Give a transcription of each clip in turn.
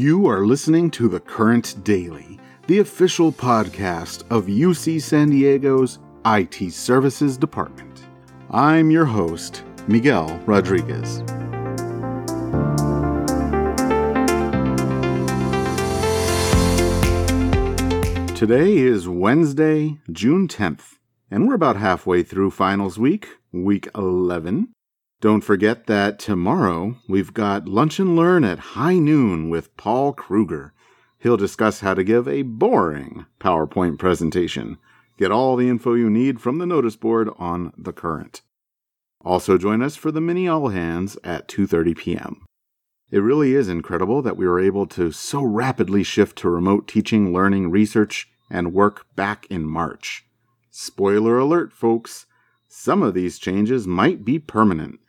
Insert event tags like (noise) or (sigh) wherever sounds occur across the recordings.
You are listening to The Current Daily, the official podcast of UC San Diego's IT Services Department. I'm your host, Miguel Rodriguez. Today is Wednesday, June 10th, and we're about halfway through finals week, week 11. Don't forget that tomorrow we've got Lunch and Learn at high noon with Paul Kruger. He'll discuss how to give a boring PowerPoint presentation. Get all the info you need from the notice board on the current. Also join us for the mini all hands at 2:30 p.m. It really is incredible that we were able to so rapidly shift to remote teaching, learning, research, and work back in March. Spoiler alert, folks. Some of these changes might be permanent.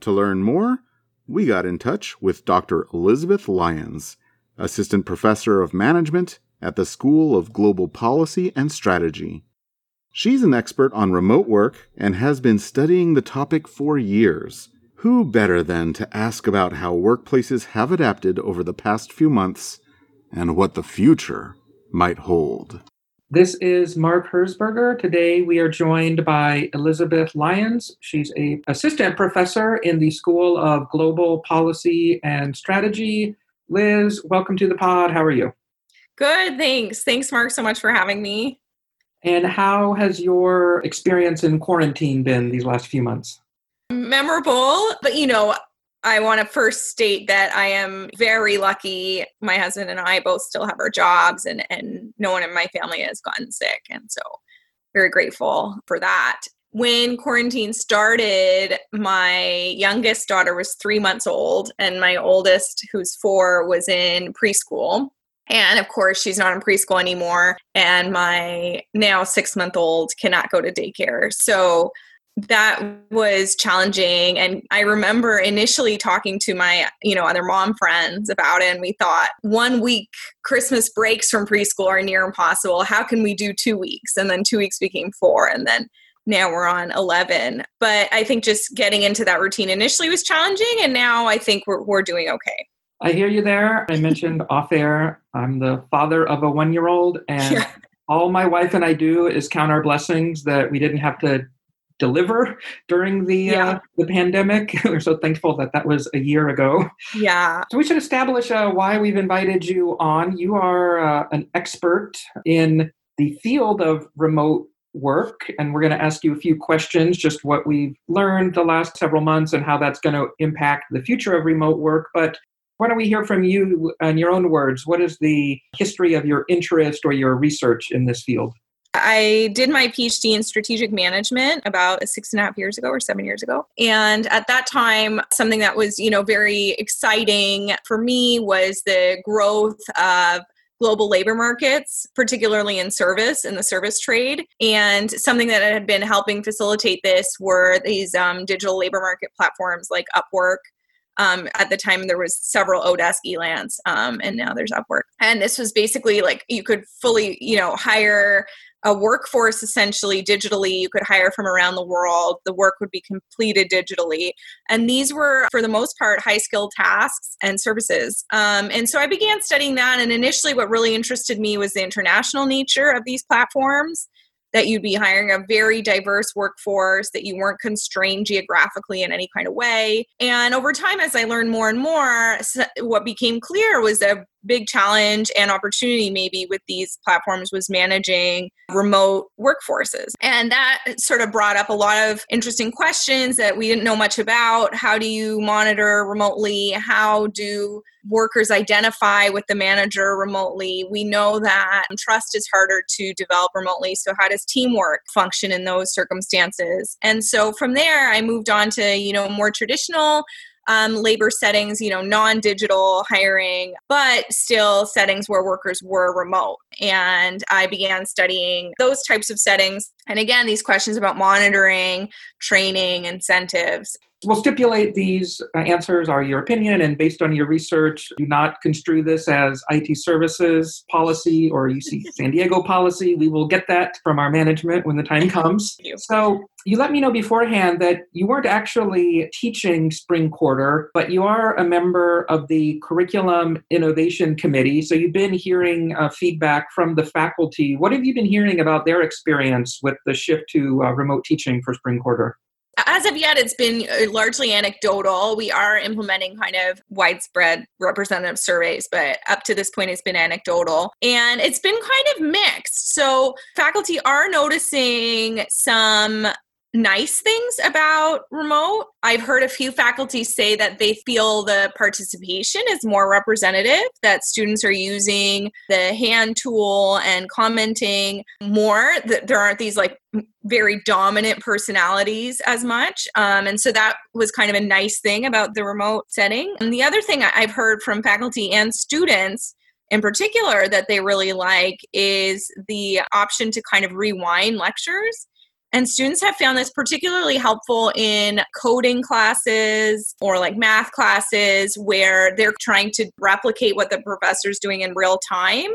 To learn more, we got in touch with Dr. Elizabeth Lyons, Assistant Professor of Management at the School of Global Policy and Strategy. She's an expert on remote work and has been studying the topic for years. Who better than to ask about how workplaces have adapted over the past few months and what the future might hold? This is Mark Herzberger. Today we are joined by Elizabeth Lyons. She's a assistant professor in the School of Global Policy and Strategy. Liz, welcome to the pod. How are you? Good, thanks. Thanks, Mark, so much for having me. And how has your experience in quarantine been these last few months? Memorable, but you know, I want to first state that I am very lucky. My husband and I both still have our jobs, and, and no one in my family has gotten sick. And so, very grateful for that. When quarantine started, my youngest daughter was three months old, and my oldest, who's four, was in preschool. And of course, she's not in preschool anymore. And my now six month old cannot go to daycare. So that was challenging. And i remember initially talking to my you know other mom friends about it and we thought one week christmas breaks from preschool are near impossible. How can we do two weeks? And then two weeks became four and then now we're on 11 but i think just getting into that routine initially was challenging and now i think we're, we're doing okay. I hear you there. I mentioned (laughs) off air, I'm the father of a one year old, and yeah. all my wife and I do is count our blessings that we didn't have to deliver during the uh, yeah. uh, the pandemic. (laughs) We're so thankful that that was a year ago. Yeah. So we should establish uh, why we've invited you on. You are uh, an expert in the field of remote work, and we're going to ask you a few questions, just what we've learned the last several months and how that's going to impact the future of remote work. But why don't we hear from you in your own words? What is the history of your interest or your research in this field? I did my PhD in strategic management about six and a half years ago or seven years ago. And at that time, something that was, you know, very exciting for me was the growth of global labor markets, particularly in service, in the service trade. And something that had been helping facilitate this were these um, digital labor market platforms like Upwork. Um, at the time, there was several Odesk Elance, um, and now there's Upwork. And this was basically like you could fully, you know, hire a workforce essentially digitally. You could hire from around the world. The work would be completed digitally. And these were, for the most part, high skilled tasks and services. Um, and so I began studying that. And initially, what really interested me was the international nature of these platforms that you'd be hiring a very diverse workforce, that you weren't constrained geographically in any kind of way. And over time, as I learned more and more, what became clear was a big challenge and opportunity maybe with these platforms was managing remote workforces. And that sort of brought up a lot of interesting questions that we didn't know much about. How do you monitor remotely? How do workers identify with the manager remotely? We know that trust is harder to develop remotely. So how does teamwork function in those circumstances? And so from there I moved on to, you know, more traditional um, labor settings, you know, non digital hiring, but still settings where workers were remote. And I began studying those types of settings. And again, these questions about monitoring, training, incentives. We'll stipulate these uh, answers are your opinion, and based on your research, do not construe this as IT services policy or UC (laughs) San Diego policy. We will get that from our management when the time comes. So you let me know beforehand that you weren't actually teaching spring quarter, but you are a member of the Curriculum Innovation Committee. So you've been hearing uh, feedback from the faculty. What have you been hearing about their experience with the shift to uh, remote teaching for spring quarter? As of yet, it's been uh, largely anecdotal. We are implementing kind of widespread representative surveys, but up to this point, it's been anecdotal. And it's been kind of mixed. So, faculty are noticing some nice things about remote. I've heard a few faculty say that they feel the participation is more representative, that students are using the hand tool and commenting more, that there aren't these like very dominant personalities as much. Um, and so that was kind of a nice thing about the remote setting. And the other thing I've heard from faculty and students in particular that they really like is the option to kind of rewind lectures and students have found this particularly helpful in coding classes or like math classes where they're trying to replicate what the professor's doing in real time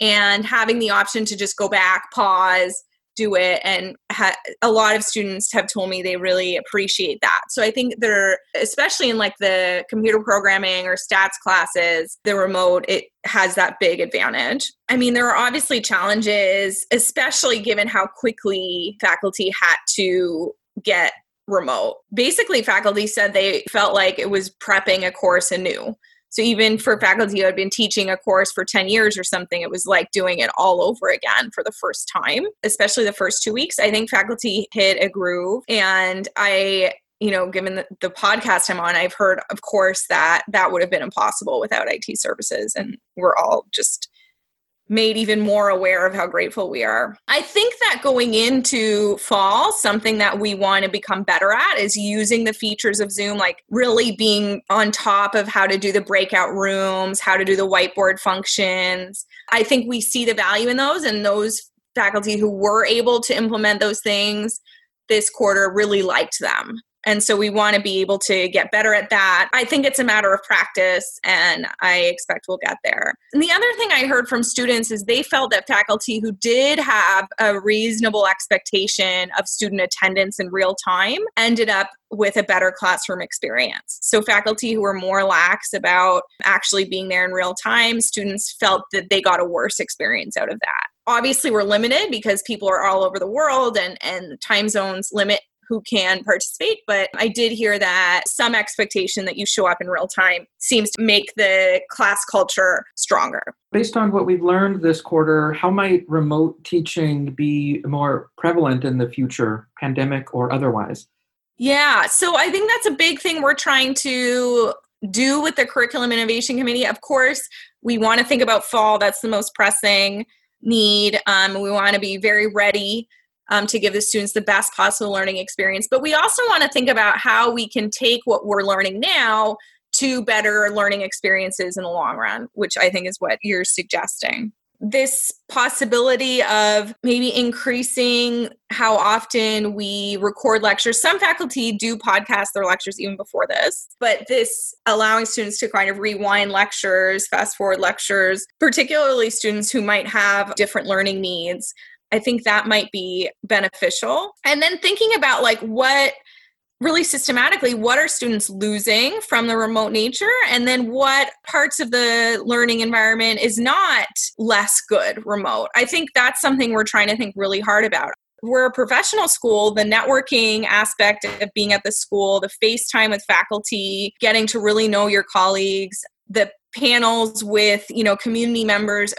and having the option to just go back, pause, do it and ha- a lot of students have told me they really appreciate that. So i think they're especially in like the computer programming or stats classes the remote it has that big advantage. I mean there are obviously challenges especially given how quickly faculty had to get remote. Basically faculty said they felt like it was prepping a course anew so even for faculty who had been teaching a course for 10 years or something, it was like doing it all over again for the first time, especially the first two weeks. I think faculty hit a groove. And I you know, given the, the, podcast I'm on, I've heard, of course, that that would have been impossible without IT services. And we're all just made even more aware of how grateful we are. I think that going into fall, something that we want to become better at is using the features of Zoom, like really being on top of how to do the breakout rooms, how to do the whiteboard functions. I think we see the value in those, and those faculty who were able to implement those things this quarter really liked them. And so we want to be able to get better at that. I think it's a matter of practice, and I expect we'll get there. And the other thing I heard from students is they felt that faculty who did have a reasonable expectation of student attendance in real time ended up with a better classroom experience. So, faculty who were more lax about actually being there in real time, students felt that they got a worse experience out of that obviously we're limited because people are all over the world and and time zones limit who can participate. But I did hear that some expectation that you show up in real time seems to make the class culture stronger. Based on what we've learned this quarter, how might remote teaching be more prevalent in the future, pandemic or otherwise? Yeah, so I think that's a big thing we're trying to do with the Curriculum Innovation Committee. Of course, we want to think about fall, that's the most pressing need. Um, we want to be very ready um, to give the students the best possible learning experience. But we also want to think about how we can take what we're learning now to better learning experiences in the long run, which I think is what you're suggesting. This possibility of maybe increasing how often we record lectures. Some faculty do podcast their lectures even before this, but this allowing students to kind of rewind lectures, fast forward lectures, particularly students who might have different learning needs, I think that might be beneficial. And then thinking about like what really systematically what are students losing from the remote nature and then what parts of the learning environment is not less good remote. I think that's something we're trying to think really hard about. We're a professional school, the networking aspect of being at the school, the FaceTime with faculty, getting to really know your colleagues, the panels with you know community members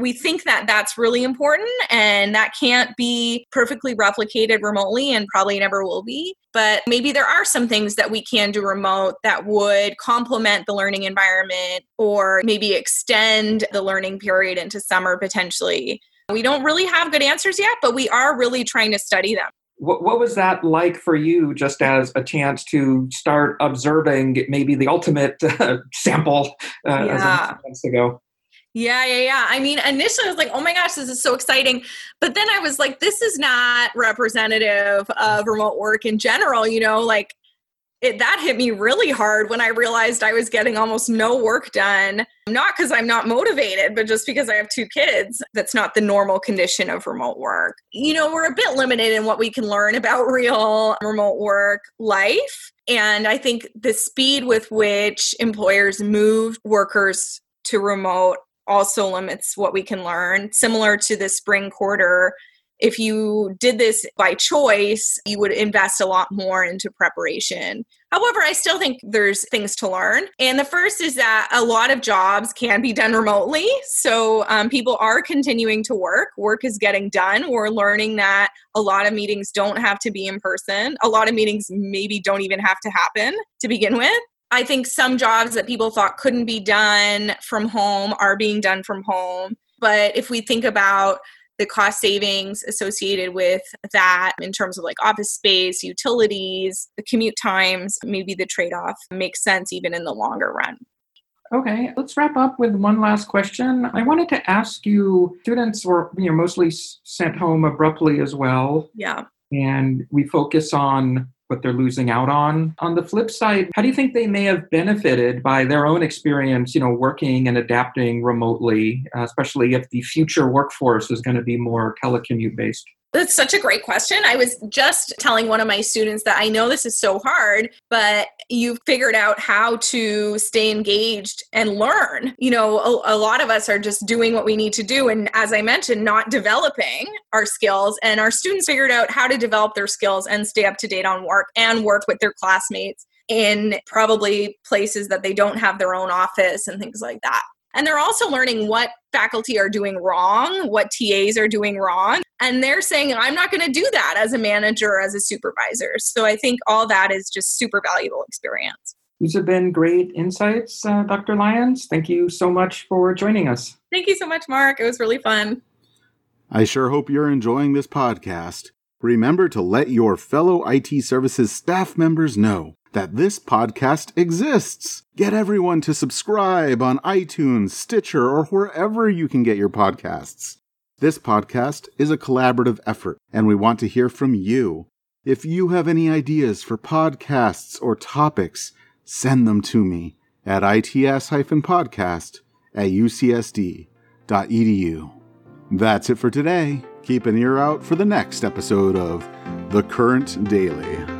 we think that that's really important and that can't be perfectly replicated remotely and probably never will be. But maybe there are some things that we can do remote that would complement the learning environment or maybe extend the learning period into summer potentially. We don't really have good answers yet, but we are really trying to study them. What, what was that like for you, just as a chance to start observing maybe the ultimate (laughs) sample uh, yeah. months ago? Yeah, yeah, yeah. I mean, initially I was like, oh my gosh, this is so exciting. But then I was like, this is not representative of remote work in general. You know, like it, that hit me really hard when I realized I was getting almost no work done. Not because I'm not motivated, but just because I have two kids. That's not the normal condition of remote work. You know, we're a bit limited in what we can learn about (laughs) real remote work life. And I think the speed with which employers move workers to remote also limits what we can learn. Similar to the spring quarter if you did this by choice, you would invest a lot more into preparation. However, I still think there's things to learn. And the first is that a lot of jobs can be done remotely. So um, people are continuing to work. Work is getting done. We're learning that a lot of meetings don't have to be in person. A lot of meetings maybe don't even have to happen to begin with. I think some jobs that people thought couldn't be done from home are being done from home. But if we think about the cost savings associated with that in terms of like office space, utilities, the commute times, maybe the trade off makes sense even in the longer run. Okay, let's wrap up with one last question. I wanted to ask you students were you know mostly sent home abruptly as well. Yeah. And we focus on what they're losing out on. On the flip side, how do you think they may have benefited by their own experience, you know, working and adapting remotely, especially if the future workforce is going to be more telecommute based? That's such a great question. I was just telling one of my students that I know this is so hard, but you've figured out how to stay engaged and learn. You know, a, a, lot of us are just doing what we need to do. And as I mentioned, not developing our skills. And our students figured out how to develop their skills and stay up to date on work and work with their classmates in probably places that they don't have their own office and things like that. And they're also learning what faculty are doing wrong, what TAs are doing wrong. And they're saying, I'm not going to do that as a manager or as a supervisor. So I think all that is just super valuable experience. These have been great insights, uh, Dr. Lyons. Thank you so much for joining us. Thank you so much, Mark. It was really fun. I sure hope you're enjoying this podcast. Remember to let your fellow IT services staff members know that this podcast exists. Get everyone to subscribe on iTunes, Stitcher, or wherever you can get your podcasts. This podcast is a collaborative effort, and we want to hear from you. If you have any ideas for podcasts or topics, send them to me at its-podcast at ucsd.edu. That's it for today. Keep an ear out for the next episode of The Current Daily.